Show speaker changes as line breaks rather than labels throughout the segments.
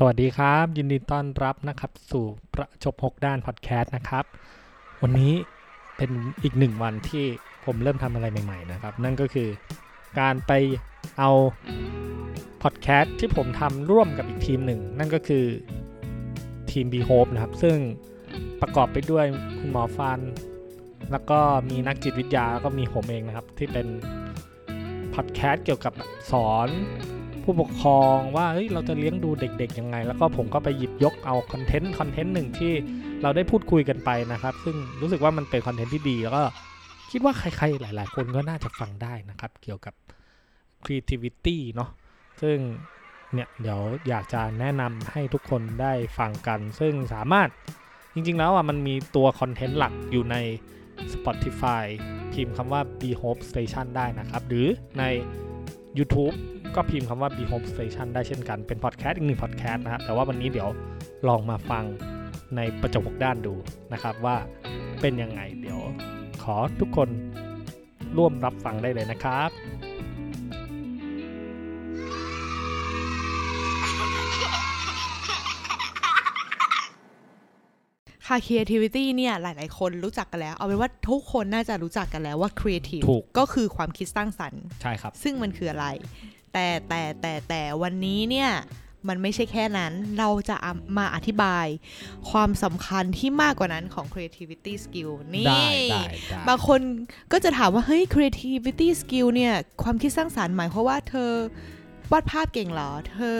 สวัสดีครับ ยินดีต้อนรับนะครับ สู่ประชบหกด้านพอดแคสต์นะครับ วันนี้เป็นอีกหนึ่งวันที่ผมเริ่มทำอะไรใหม่ๆนะครับ นั่นก็คือการไปเอาพอดแคสต์ที่ผมทำร่วมกับอีกทีมหนึ่ง นั่นก็คือทีม b h o p e นะครับ ซึ่งประกอบไปด้วยคุณหมอฟัน แล้วก็มีนักจิตวิทยาแล้วก็มีผมเองนะครับ ที่เป็นพอดแคสต์เกี่ยวกับสอน ผู้ปกครองว่าเฮ้ยเราจะเลี้ยงดูเด็กๆยังไง แล้วก็ผมก็ไปหยิบยกเอาคอนเทนต์คอนเทนต์หนึ่งที่เราได้พูดคุยกันไปนะครับ ซึ่งรู้สึกว่ามันเป็นคอนเทนต์ที่ดี แล้วก็คิดว่าใครๆหลายๆ คนก็น่าจะฟังได้นะครับ เกี่ยวกับ creativity เนาะซึ่งเนี่ยเดี๋ยวอยากจะแนะนำให้ทุกคนได้ฟังกัน ซึ่งสามารถจริงๆแล้วอะมันมีตัวคอนเทนต์หลักอยู่ใน Spotify พิมพ์คำว่า b Hope Station ได้นะครับ หรือใน YouTube ก็พิมพ์คำว่า b Home Station ได้เช่นกัน เป็นพอดแคสต์อีกหนึ่งพอดแคสต์นะครับ แต่ว่าวันนี้เดี๋ยวลองมาฟังในประจบกด้านดูนะครับว่าเป็นยังไง เดี๋ยวขอทุกคนร่วมรับฟังได้เลยนะครับ
ค่ะ creativity เนี่ยหลาย ๆ คนรู้จักกันแล้ว เอาเป็นว่าทุกคนน่าจะรู้จักกันแล้วว่า creative
ถูก
ก็คือความคิดสร้างสรรค์
ใช่ครับ
ซึ่งมันคืออะไร แต่แต่แต่แต่วันนี้เนี่ยมันไม่ใช่แค่นั้น เราจะเอามาอธิบายความสำคัญที่มากกว่านั้นของ creativity skill นี่
ได้ได้ได้
บางคนก็จะถามว่า เฮ้ย creativity skill เนี่ย ความคิดสร้างสารรค์หมายความว่าเธอวาดภาพเก่งเหรอ เธอ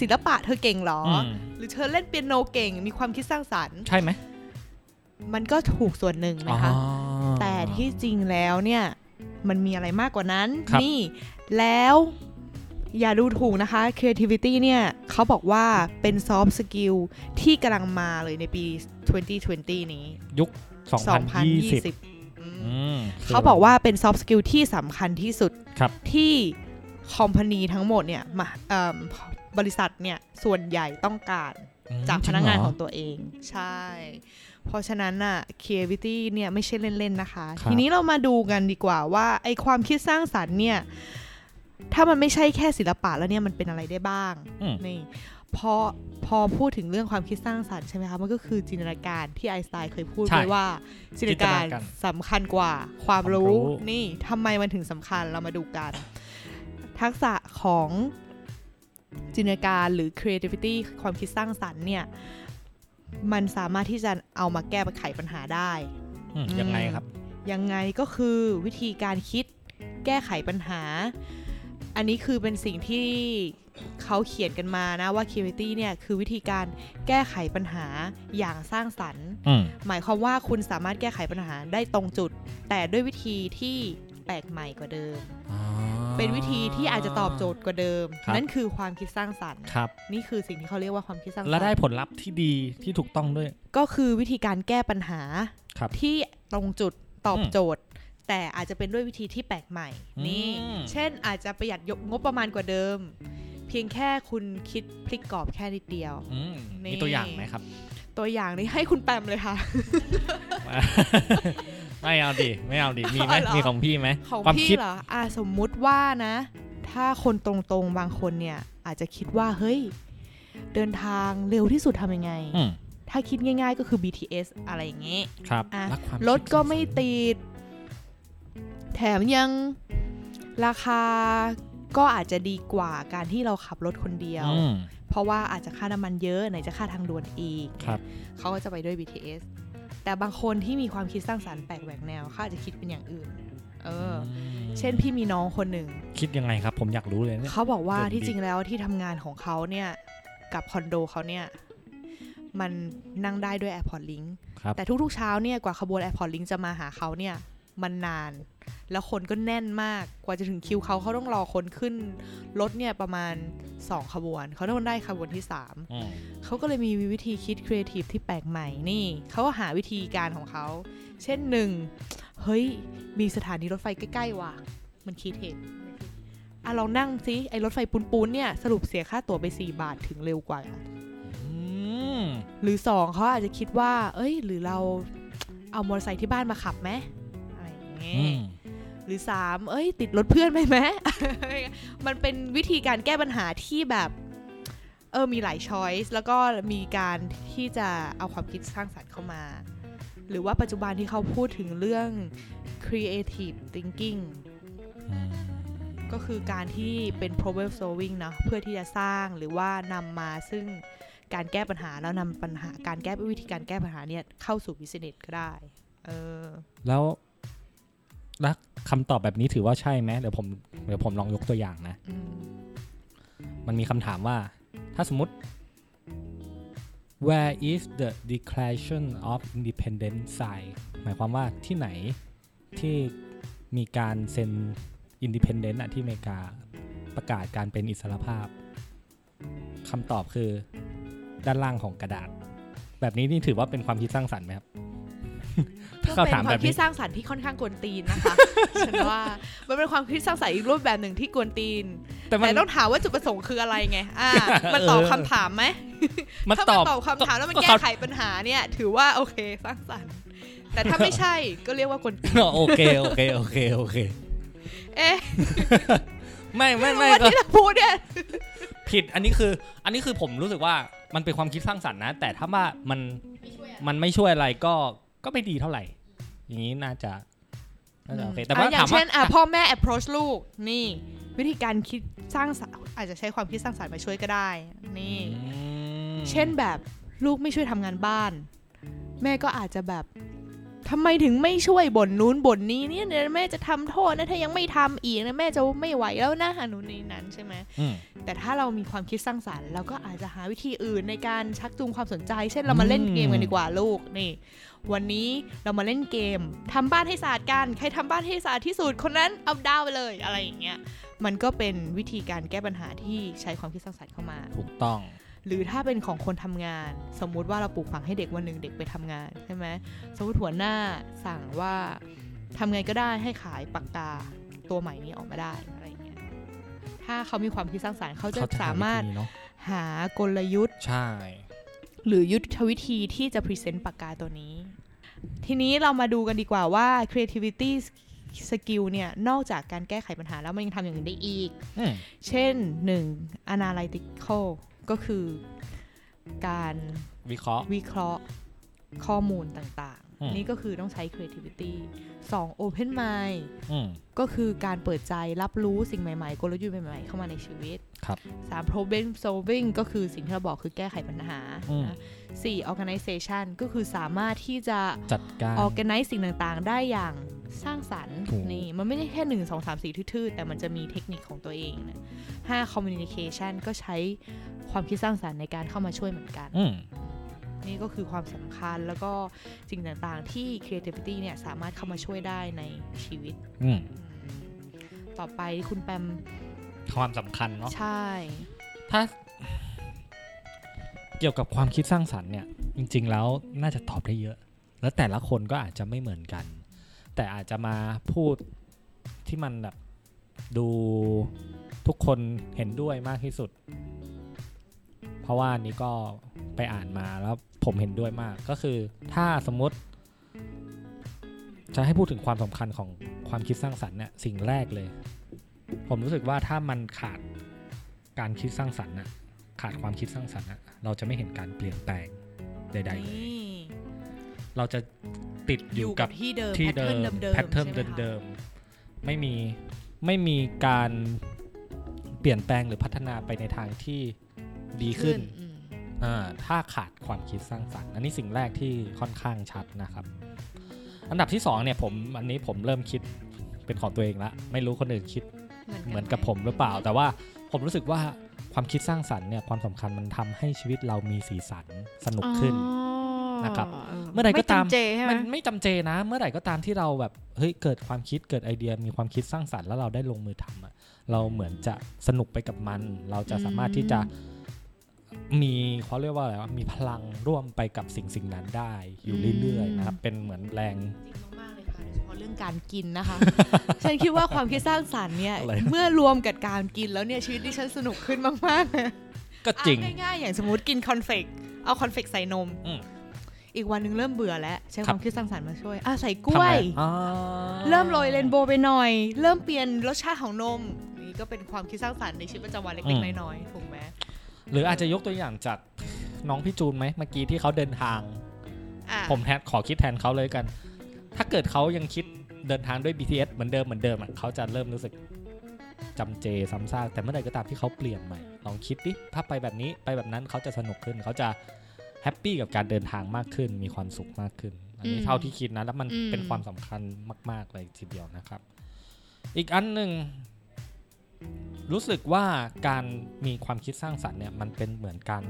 ศิลปะเธอเก่งเหรอ
อืม
หรือเธอเล่นเปียโนเก่ง มีความคิดสร้างสรรค์
ใช่ไหม
มันก็ถูกส่วนหนึ่งนะคะ
อ๋อ
แต่ที่จริงแล้วเนี่ย มันมีอะไรมากกว่านั้น
ครับ
นี่ แล้วอย่าดูถูกนะคะ creativity เนี่ยเขาบอกว่าเป็น soft skill ที่กำลังมาเลยในปี 2020 นี้
ยุค 2020
2020อืม
อืม
เขาบอกว่าเป็น soft skill ที่สำคัญที่สุด
ครับ
ที่คอมพานีทั้งหมดเนี่ยมาเอิ่ม บริษัทเนี่ยส่วนใหญ่ต้องการ
อืม
จาก
จ
พ
ริ
นักงาน
เหร
ของตัวเอง ใช่ เพราะฉะนั้นน่ะ creativity เนี่ยไม่ใช่เล่น ๆ นะคะ
ครับ
ทีนี้เรามาดูกันดีกว่าว่าไอความคิดสร้างสรรค์เนี่ย ถ้ามันไม่ใช่แค่ศิลปะแล้วเนี่ยมันเป็นอะไรได้บ้าง
อืม
นี่พอพอพูดถึงเรื่องความคิดสร้างสรรค์ใช่ไหมคะ มันก็คือจินตนาการที่ไอน์สไตน์เคยพูด
ใช่
ไว้ว่า จินตนาการ
จินตนาการ
สำคัญกว่าความรู้
ความรู้
นี่ทำไมมันถึงสำคัญเรามาดูกัน ทักษะของ จินตนาการหรือ creativity ความคิดสร้างสรรค์เนี่ย มันสามารถที่จะเอามาแก้ไขปัญหาได้
อืมยังไงครับ
ยังไงก็คือวิธีการคิดแก้ไขปัญหา อันนี้คือเป็นสิ่งที่เขาเขียนกันมานะว่า creativity เนี่ยคือวิธีการแก้ไขปัญหาอย่างสร้างสรรค์
อืม
หมายความว่าคุณสามารถแก้ไขปัญหาได้ตรงจุด แต่ด้วยวิธีที่แปลกใหม่กว่าเดิม
อ๋อ
เป็นวิธีที่อาจจะตอบโจทย์กว่าเดิม
ครับ
นั่นคือความคิดสร้างสรรค์
ครับ
นี่คือสิ่งที่เขาเรียกว่าความคิดสร้างสรรค์
และได้ผลลัพธ์ที่ดีที่ถูกต้องด้วย
ก็คือวิธีการแก้ปัญหา
ครับ
ที่ตรงจุดตอบ
อืม
โจทย์ แต่อาจจะเป็นด้วยวิธีที่แปลกใหม่นี่
อืม
เช่นอาจจะประหยัดยกงบประมาณกว่าเดิม เพียงแค่คุณคิดพลิกกรอบแค่นิดเดียว
อืม
นี่
มีตัวอย่างไหมครับ
ตัวอย่างนี้ให้คุณแปมเลยค่ะ
ไม่เอาดิไม่เอาดิมีไหม
เหรอ
มีของพี่ไหม
ของ
ความ
พี่
คิด
เหรออ่าสมมุติว่านะ ถ้าคนตรงๆบางคนเนี่ย อาจจะคิดว่าเฮ้ย เดินทางเร็วที่สุดทำยังไง
อืม
ถ้าคิดง่ายๆก็คือ BTS อะไรอย่างเงี้ย
ครับ
อะ
รักความ
รถ
คิด
ก็ไม่ติด แถมยังราคาก็อาจจะดีกว่าการที่เราขับรถคนเดียว
อืม
เพราะว่าอาจจะค่าน้ำมันเยอะไหนจะค่าทางด่วนอีก
ครับ
เขาก็จะไปด้วย BTS แต่บางคนที่มีความคิดสร้างสรรค์แปลกแหวกแนวเขาอาจจะคิดเป็นอย่างอื่นเอออ เช่นพี่มีน้องคนหนึ่ง
คิดยังไงครับ ผมอยากรู้เลยเนี่ย
เขาบอกว่า
เด่นดี
ที่จริงแล้วที่ทำงานของเขาเนี่ย กับคอนโดเขาเนี่ย มันนั่งได้ด้วย AirPod Link
ครับ
แต่ทุกๆเช้าเนี่ยกว่าขบวน AirPod Link จะมาหาเขาเนี่ย มันนาน แล้วคนก็แน่นมากกว่าจะถึงคิวเขาเขาต้องรอคนขึ้นรถเนี่ยประมาณ 2 ขบวน เขาต้องได้ขบวนที่3
อืม
เขาก็เลยมีวิธีคิดครีเอทีฟที่แปลกใหม่นี่เขาก็หาวิธีการของเขา เช่นหนึ่งเฮ้ย มีสถานีรถไฟใกล้ ๆ ว่ะ มันคิดเห็นอะลองนั่งซิไอรถไฟปูนๆเนี่ยสรุปเสียค่าตั๋วไป 4 บาทถึงเร็วกว่า
อืม
หรือสองเขาอาจจะคิดว่า เอ้ย หรือเราเอามอเตอร์ไซค์ที่บ้านมาขับไหมอะไรอย่า งเงี้
อื
ย
ม
หรือสามเอ้ย ติดรถเพื่อนไปไหมมันเป็นวิธีการแก้ปัญหาที่แบบเออมีหลายช้อยส์แล้วก็มีการที่จะเอาความคิดสร้างสรรค์เข้ามา หรือว่าปัจจุบันที่เขาพูดถึงเรื่อง creative thinking
อืม
ก็คือการที่เป็น problem solving เนอะเพื่อที่จะสร้างหรือว่านำมาซึ่งการแก้ปัญหาแล้วนำปัญหาการแก้วิธีการแก้ปัญหาเนี่ยเข้าสู่ business ก็ได้ เออ
แล้ว แล้วคำตอบแบบนี้ถือว่าใช่ไหมเดี๋ยวผมเดี๋ยวผมลองยกตัวอย่างนะ
อืม
มันมีคำถามว่า ถ้าสมมติ where is the declaration of independence sign หมายความว่าที่ไหนที่มีการเซ็น independence อะที่อเมริกาประกาศการเป็นอิสรภาพคำตอบคือด้านล่างของกระดาษ แบบนี้นี่ถือว่าเป็นความคิดสร้างสรรค์ไหมครับ ถ้า
ก็
เขา
เป็น
ถาม
ค
แบ
วาม
บ
คิ
นี้
ดสร้างสรรค์ที่ค่อนข้างกวนตีนนะคะฉันว่ามันเป็นความคิดสร้างสรรค์อีกรูปแบบหนึ่งที่กวนตีน
แต่มัน
แต่ต้องถามว่าจุดประสงค์คืออะไรไงอ่ามันตอบคำถามไหม
มัน
ถ้า
ต
มัน
อบ
ตอบคำถามแล้วมัน
ก็
แก้
เขา
ไขปัญหาเนี่ย ถือว่าโอเคสร้างสรรค์ แต่ถ้าไม่ใช่ก็เรียกว่ากวนตีน
โอเคโอเคโอเคโอเค
เอ๊ะ
ไม่ไม่ไม่
ว่า
ก็
ที่เราพูดเนี่ย
ผิดอันนี้คือ อันนี้คือผมรู้สึกว่ามันเป็นความคิดสร้างสรรค์นะ แต่ถ้าว่ามันมันไม่ช่วยอะไรก็ ก็ไม่ดีเท่าไหร่ อย่างนี้น่าจะน่าจะโอเคแต่ว่า
อะอย่า
ถาม
ง
ว่า
เช่นอะพ่อแม่ approach ลูกนี่ วิธีการคิดสร้างสรรค์อาจจะใช้ความคิดสร้างสรรค์มาช่วยก็ได้ นี่
อืม
เช่นแบบลูกไม่ช่วยทำงานบ้าน แม่ก็อาจจะแบบทำไมถึงไม่ช่วยบ่นนู้นบ่นนี้เนี่ยเดี๋ยวแม่จะทำโทษนะถ้ายังไม่ทำอีกนะแม่จะไม่ไหวแล้วนะอันนู้นนี่นั้นใช่ไหม
อืม
แต่ถ้าเรามีความคิดสร้างสรรค์เราก็อาจจะหาวิธีอื่นในการชักจูงความสนใจ เช่นเรามาเล่นเกมกันดีกว่าลูกนี่ วันนี้เรามาเล่นเกมทำบ้านให้สะอาดกัน ใครทำบ้านให้สะอาดที่สุดคนนั้นเอาดาวไปเลยอะไรอย่างเงี้ย มันก็เป็นวิธีการแก้ปัญหาที่ใช้ความคิดสร้างสรรค์เข้ามา
ถูกต้อง
หรือถ้าเป็นของคนทำงาน สมมุติว่าเราปลูกฝังให้เด็กวันหนึ่งเด็กไปทำงานใช่ไหมสมมติหัวหน้าสั่งว่าทำไงก็ได้ให้ขายปากกาตัวใหม่นี้ออกมาได้อะไรอย่างเงี้ยถ้าเขามีความคิดสร้างสรรค์เขาจะ
เขาจะ
สามารถ
หวิธีเนาะ
หากลยุทธ์
ใช่
หรือยุทธวิธีที่จะพรีเซนต์ปากกาตัวนี้ ทีนี้เรามาดูกันดีกว่าว่า creativity skill เนี่ย นอกจากการแก้ไขปัญหาแล้วมันยังทำอย่างอื่นได้อีก
อืม
เช่น 1. analytical ก็คือการ
วิเคราะห์
วิเคราะห์ข้อมูลต่าง
อืม
ๆนี่ก็คือต้องใช้ creativity 2. open mind
อืม
ก็คือการเปิดใจรับรู้สิ่งใหม่ๆ กลยุทธ์ใหม่ๆ เข้ามาในชีวิต
ครับ
3. problem solving ก็คือสิ่งที่เราบอกคือแก้ไขปัญหา
อืม
นะ 4. organization ก็คือสามารถที่จะ
จัดการ
organize สิ่งต่างๆ ได้อย่างสร้างสรรค์
ถูก
นี่มันไม่ได้แค่ 1 2 3 4 ทื่อๆ แต่มันจะมีเทคนิคของตัวเองนะ 5. communication ก็ใช้ความคิดสร้างสรรค์ในการเข้ามาช่วยเหมือนกัน
อืม
นี่ก็คือความสำคัญแล้วก็สิ่งต่างๆ ที่ creativity เนี่ยสามารถเข้ามาช่วยได้ในชีวิต
อืม
อืมต่อไปคุณแปม
ความสำคัญเนาะ
ใช่
ถ้า เกี่ยวกับความคิดสร้างสรรค์เนี่ยจริง ๆ แล้วน่าจะตอบได้เยอะ แล้วแต่ละคนก็อาจจะไม่เหมือนกัน แต่อาจจะมาพูดที่มันแบบดูทุกคนเห็นด้วยมากที่สุด เพราะว่านี้ก็ไปอ่านมาแล้วผมเห็นด้วยมากก็คือถ้าสมมติจะให้พูดถึงความสำคัญของความคิดสร้างสรรค์เนี่ยสิ่งแรกเลย ผมรู้สึกว่าถ้ามันขาดการคิดสร้างสรรค์น่ะขาดความคิดสร้างสรรค์น่ะ เราจะไม่เห็นการเปลี่ยนแปลงใดๆเลย
นี่
เราจะติดอยู่กับ
ที่เดิม
ที่
แพท
เดิ
เทิร์น
ม
เดิมๆ
แพทเทิร์น
ใช่ไหมคะ
เดิมๆไม่มีไม่มีการเปลี่ยนแปลงหรือพัฒนาไปในทางที่ดีขึ้น
อืม
อ่าถ้าขาดความคิดสร้างสรรค์ อันนี้สิ่งแรกที่ค่อนข้างชัดนะครับ อันดับที่สองเนี่ยผมอันนี้ผมเริ่มคิดเป็นของตัวเองละ ไม่รู้คนอื่นคิดเหมือนกับผมหรือเปล่า แต่ว่าผมรู้สึกว่า ความคิดสร้างสรรค์เนี่ยความสำคัญมันทำให้ชีวิตเรามีสีสันสนุกขึ้นนะครับเมื่อไหร่ก็ตาม
ไจำเจใช่ไหม
มันไม่จำเจนะ เมื่อไหร่ก็ตามที่เราแบบเฮ้ยเกิดความคิดเกิดไอเดียมีความคิดสร้างสรรค์แล้วเราได้ลงมือทำอะเราเหมือนจะสนุกไปกับมัน เราจะสามารถที่จะมีเขาเรียกว่าอะไรวะมีพลังร่วมไปกับสิ่งสิ่งนั้นได้อยู่เรื่อยๆนะครับเป็นเหมือนแรง
จริงมากๆเลยค่ะโดยเฉพาะเรื่องการกินนะคะ ฉันคิดว่าความคิดสร้างสรรค์เนี่ย
อะไร
เมื่อรวมกับการกินแล้วเนี่ย ชีวิตดิฉันสนุกขึ้นมากๆเลย
ก็จริง
อะง่ายๆ อย่างสมมติกินคอนเฟกเอาคอนเฟกใส่นม
อืม
อีกวันหนึงเริ่มเบื่อแล้ว ใช้
ค
รับวามคิดสร้างสรรค์มาช่วยอะใส่กล้วย
ทำไงอ่า
เริ่มโรย rainbow ไปหน่อย เริ่มเปลี่ยนรสชาติของนม นี่ก็เป็นความคิดสร้างสรรค์ในชีวิตประจำวันเล็กๆน้อยๆถูกไหม
หรืออาจจะยกตัวอย่างจากน้องพี่จูนไหมเมื่อกี้ที่เขาเดินทาง
อะ
ผมแทนขอคิดแทนเขาเลยกัน ถ้าเกิดเขายังคิดเดินทางด้วย BTS เหมือนเดิมเหมือนเดิมอะเขาจะเริ่มรู้สึกจำเจซ้ำซากแต่เมื่อไหร่ก็ตามที่เขาเปลี่ยนใหม่ ลองคิดดิถ้าไปแบบนี้ไปแบบนั้นเขาจะสนุกขึ้นเขาจะแฮปปี้กับการเดินทางมากขึ้น มีความสุขมากขึ้น อันนี้เท่าที่คิดนะ แล้วมันเป็นความสำคัญมากๆเลยทีเดียวนะครับ อีกอันหนึ่งรู้สึกว่าการมีความคิดสร้างสรรค์เนี่ยมันเป็นเหมือนการ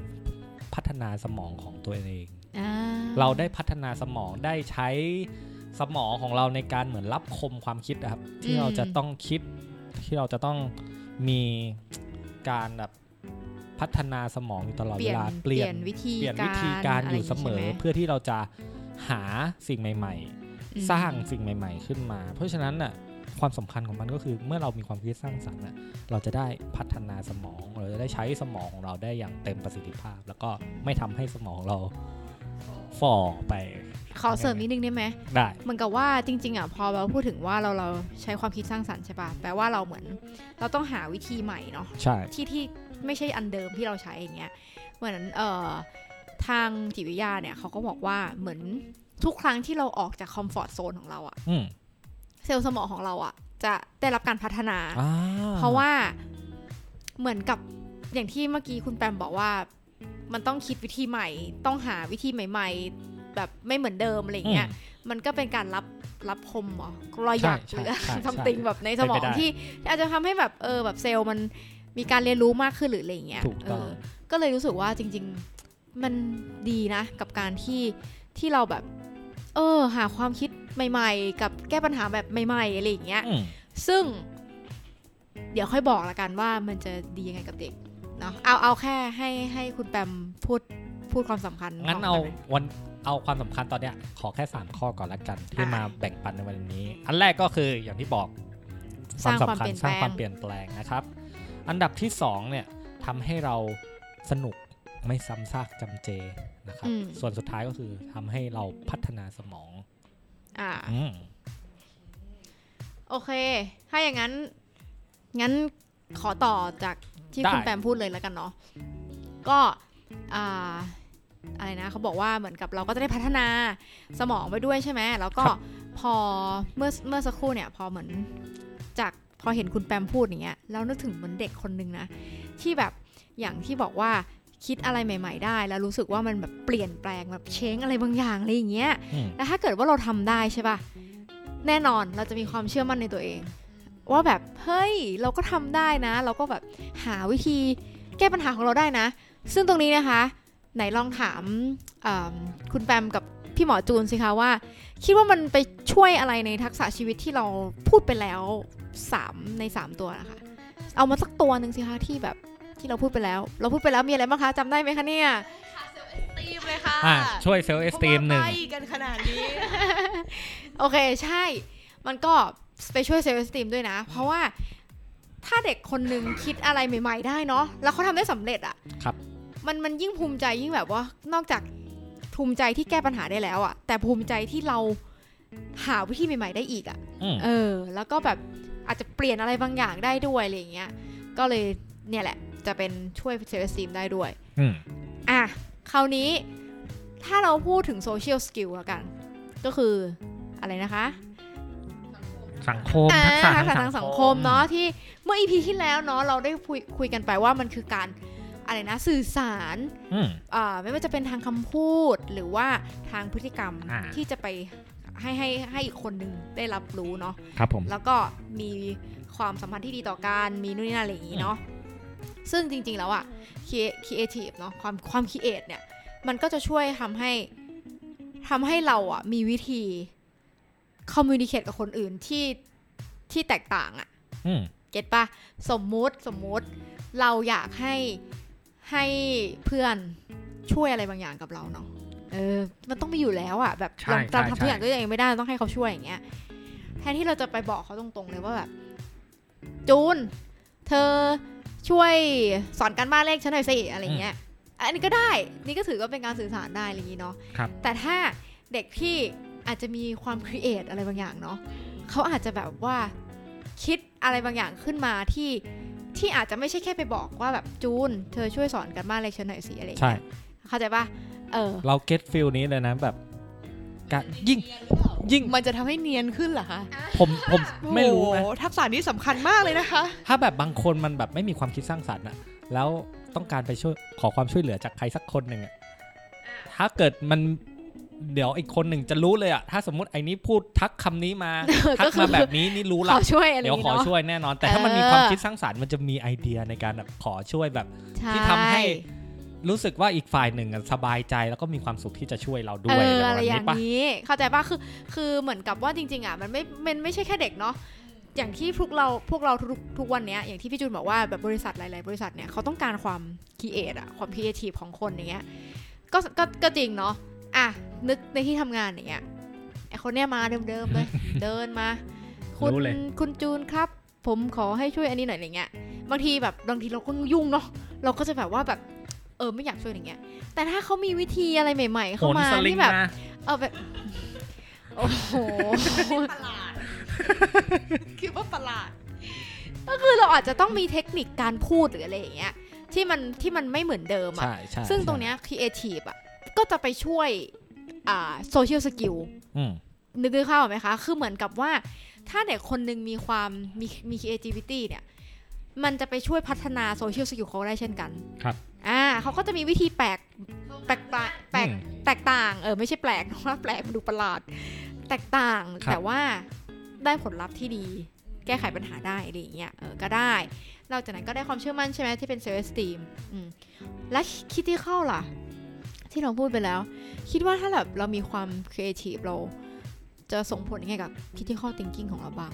พัฒนาสมองของตัวเอง
อ่า
เราได้พัฒนาสมองได้ใช้ สมองของเราในการเหมือนรับคมความคิดนะครับ ที่เราจะต้องคิดที่เราจะต้องมีการแบบพัฒนาสมองอยู่ตลอด
เป
เว
ลี่ยน
ลา
เปลี่ยนวิธี
เปลี่ยน
การ
วิธีการะอ
ไร
ยู่เสมอ
ใช่ไห
เพื่อที่เราจะหาสิ่งใหม่
อืม
ๆสร้างสิ่งใหม่ ๆ ขึ้นมา เพราะฉะนั้นน่ะความสำคัญของมันก็คือเมื่อเรามีความคิดสร้างสรรค์น่ะเราจะได้พัฒนาสมอง เราจะได้ใช้สมองของเราได้อย่างเต็มประสิทธิภาพ แล้วก็ไม่ทำให้สมองเรา ฝ่อไป
ขอเสริมนิดนึงได้ไหม
ได้
เหมือนกับว่าจริง ๆอะพอเราพูดถึงว่าเราเราใช้ความคิดสร้างสรรค์ใช่ปะแปลว่าเราเหมือน เราต้องหาวิธีใหม่เนาะ
ใช่
ที่ที่ไม่ใช่อันเดิมที่เราใช้อย่างเงี้ยเหมือนเอ่อทางจิตวิทยาเนี่ยเขาก็บอกว่าเหมือนทุกครั้งที่เราออกจากคอมฟอร์ทโซนของเราอะ
อืม
เซลล์สมองของเราอะจะได้รับการพัฒนา
อ่
เพราะว่าเหมือนกับอย่างที่เมื่อกี้คุณแปมบอกว่า มันต้องคิดวิธีใหม่ ต้องหาวิธีใหม่ ๆ แบบไม่เหมือนเดิมอะไรเงี้ยมันก็เป็นการรับรับคมเหรอรอยหยัก
ใช่
หรือ
ใช่ใช่
ทำติงแบบในสมอง
เป็นไปได้
ที่อาจจะทำให้แบบเออแบบเซลล์มันมีการเรียนรู้มากขึ้นหรืออะไรเงี้ย
ถูกต้อง
เออก็เลยรู้สึกว่าจริง ๆมันดีนะ กับการที่ที่เราแบบ เออ หาความคิดใหม่ ๆ กับแก้ปัญหาแบบใหม่ๆอะไรอย่างเงี้ย
อืม
ซึ่ง เดี๋ยวค่อยบอกละกันว่ามันจะดียังไงกับเด็ก เนาะเอาเอาแค่ให้ให้คุณแปมพูดพูดความสำคัญ
งั้น
ขง
เอา
มัหย
วันเอาความสำคัญตอนเนี้ยขอแค่ 3 ข้อก่อนละกัน ที่
อะ
มาแบ่งปันในวันนี้ อันแรกก็คืออย่างที่บอก
สร้าง
สำ
ความ
คัญ
เปลี่ยน
สร้าง
แปลง
ความเปลี่ยนแปลงนะครับ อันดับที่สองเนี่ยทำให้เราสนุกไม่ซ้ำซากจำเจนะครับ
อืม
ส่วนสุดท้ายก็คือทำให้เราพัฒนาสมอง
อ่า
อืม
โอเค ถ้าอย่างนั้น งั้นขอต่อจาก ที่คุณแปมพูดเลยแล้วกันเนาะก็อ่าอะไรนะเขาบอกว่าเหมือนกับเราก็จะได้พัฒนาสมองไปด้วยใช่ไหมแล้วก็พอเมื่อเมื่อสักครู่เนี่ย พอเหมือนจากพอเห็นคุณแปมพูดอย่างเงี้ยแล้วนึกถึงเหมือนเด็กคนนึงนะ ที่แบบอย่างที่บอกว่าคิดอะไรใหม่ ๆ ได้ แล้วรู้สึกว่ามันแบบเปลี่ยนแปลงแบบเช้งอะไรบางอย่างอะไรอย่างเงี้ย
อืม
แล้วถ้าเกิดว่าเราทำได้ใช่ปะแน่นอนเราจะมีความเชื่อมั่นในตัวเอง ว่าแบบเฮ้ยเราก็ทำได้นะ เราก็แบบหาวิธีแก้ปัญหาของเราได้นะ ซึ่งตรงนี้นะคะ ไหนลองถามอ่าคุณแปมกับพี่หมอจูนสิคะว่า คิดว่ามันไปช่วยอะไรในทักษะชีวิตที่เราพูดไปแล้วสามในสามตัวนะคะ เอามาสักตัวหนึ่งสิคะที่แบบที่เราพูดไปแล้ว เราพูดไปแล้วมีอะไรบ้างคะจำได้ไหมคะเนี่ย
esteem เลยค่ะ
อะช่วย self-esteemหนึ่ง
เพราะว่าใกล้กันขนาดนี้
โอเคใช่ มันก็ ไปช่วย self-esteem ด้วยนะ เพราะว่าถ้าเด็กคนหนึ่งคิดอะไรใหม่ ๆ ได้เนาะแล้วเขาทำได้สำเร็จอะ
ครับ
มันมันยิ่งภูมิใจยิ่งแบบว่านอกจากภูมิใจที่แก้ปัญหาได้แล้วอะแต่ภูมิใจที่เราหาวิธีใหม่ ๆ ได้อีกอะ
อืม
เออ แล้วก็แบบอาจจะเปลี่ยนอะไรบางอย่างได้ด้วยอะไรอย่างเงี้ยก็เลยเนี่ยแหละ จะเป็นช่วย self-esteem ได้ด้วย
อืม
อะคราวนี้ถ้าเราพูดถึง social skill แล้วกัน ก็คืออะไรนะคะ
สังคม
อ่า
ทักษะ
ทักษะทางสังคมเนาะที่เมื่ออีพีที่แล้วเนาะเราได้คุยคุยกันไปว่ามันคือการอะไรนะสื่อสาร
อืม
อ่าไม่ว่าจะเป็นทางคำพูดหรือว่าทางพฤติกรรม
อ่า
ที่จะไปให้ให้ให้อีกคนหนึ่งได้รับรู้เนาะ
ครับผม
แล้วก็มีความสัมพันธ์ที่ดีต่อกันมีนู่นนี่นั่นอะไรอย่างนี้เนาะซึ่งจริงๆแล้วอะ creative เนาะความความคิดเนี่ยมันก็จะช่วยทำให้ทำให้เราอะมีวิธี communicate กับคนอื่นที่ที่แตกต่างอะ
อืม
เก็ตปะสมมุติสมมุติเราอยากให้ให้เพื่อนช่วยอะไรบางอย่างกับเราเนาะเออ มันต้องมีอยู่แล้วอะแบบ
ใช่
เรา
ใช่
เราทำทุกอย่าง
ใช่
ด้วยตัวเองไม่ได้เราต้องให้เขาช่วยอย่างเงี้ยแทนที่เราจะไปบอกเขาตรงๆเลยว่าแบบจูน เธอช่วยสอนการบ้านเลขฉันหน่อยสิอะไรเงี้ย อันนี้ก็ได้ นี่ก็ถือว่าเป็นการสื่อสารได้อะไรอย่างนี้เนาะ
ครับ
แต่ถ้าเด็กที่ อาจจะมีความ create อะไรบางอย่างเนาะเขาอาจจะแบบว่าคิดอะไรบางอย่างขึ้นมาที่ที่อาจจะไม่ใช่แค่ไปบอกว่าแบบจูน เธอช่วยสอนการบ้านเลขฉันหน่อยสิอะไรอย่าง
ใช่
เงี้ยเข้าใจปะเออ
เรา get feel นี้เลยนะแบบการยิ่งยิ่ง
มันจะทำให้เนียนขึ้นเหรอคะ
ผมผมไม่รู้นะ
โอ้โหทักษะนี้สำคัญมากเลยนะคะ
ถ้าแบบบางคนมันแบบไม่มีความคิดสร้างสรรค์อะแล้วต้องการไปช่วยขอความช่วยเหลือจากใครสักคนหนึ่งอะถ้าเกิดมัน เดี๋ยวอีกคนหนึ่งจะรู้เลยอะถ้าสมมติไอ้นี้พูดทักคำนี้มาทักมาแบบนี้นี่รู้
ข
ละ
อช่วยอะไรอ
เดี๋ยว
ย่าง
ข
งี้
อ
เนาะ
ช่วยแน่นอน แต่ถ้ามันมี
เออ
ความคิดสร้างสรรค์มันจะมีไอเดียในการแบบขอช่วยแบบ ที่ทำให้รู้สึกว่าอีกฝ่ายหนึ่งอะสบายใจแล้วก็มีความสุขที่จะช่วยเราด้
เอ
วย
อ
แบบ
อะไรอ
นี้
ย่าง
ปะ
นี้ เข้าใจปะคือ คือเหมือนกับว่าจริง ๆอะมันไม่มันไม่ใช่แค่เด็กเนาะอย่างที่พวกเราพวกเราทุกทุกวันเนี้ยอย่างที่พี่จูนบอกว่าแบบบริษัทหลาย ๆ บริษัทเนี่ยเขาต้องการความคิดเอทอะความครีเอทีฟของคนอย่างเงี้ยก็ก็ก็จริงเนาะ อะนึกในที่ทำงานอย่างเงี้ยไอคนเนี้ยมาเดิมๆเลยเดินมา คุณ
รู้เลย
คุณจูนครับ ผมขอให้ช่วยอันนี้หน่อยอะไรเงี้ยบางทีแบบบางทีเราก็ยุ่งเนาะเราก็จะแบบว่าแบบเออไม่อยากช่วยอย่างเงี้ย แต่ถ้าเขามีวิธีอะไรใหม่ๆ
โห
เข้านมา
สลิง
ที่แบบ
มา
เออแบบโอ้โห
ประหลาดคิดว่าประหลาด
ก็คือเราอาจจะต้องมีเทคนิคการพูดหรืออะไรอย่างเงี้ยที่มันที่มันไม่เหมือนเดิมอะ
ใช่ใช่
ซึ่งตรงเนี้ยครีเอทีฟอะ ก็จะไปช่วยอ่า social skill
อืม
นึกภาพเข้าไหมคะ คือเหมือนกับว่าถ้าเด็กคนหนึ่งมีความมีมี creativity เนี่ย มันจะไปช่วยพัฒนา social skill เขาได้เช่นกัน
ครับ
อ่าเขาก็จะมีวิธีแปลกแปลกแปลกแปลก
อืม
แตกต่าง เออไม่ใช่แปลกเพราะว่าแปลกมันดูประหลาด แตกต่าง
ครับ
แต่ว่าได้ผลลัพธ์ที่ดี แก้ไขปัญหาได้อะไรอย่างเงี้ย เออ ก็ได้นอกจากนั้นก็ได้ความเชื่อมั่นใช่ไหมที่เป็น self-esteem และ critical ล่ะ ที่เราพูดไปแล้ว คิดว่าถ้าแบบเรามีความครีเอทีฟเราจะส่งผลยังไงกับ critical thinking ของเราบ้าง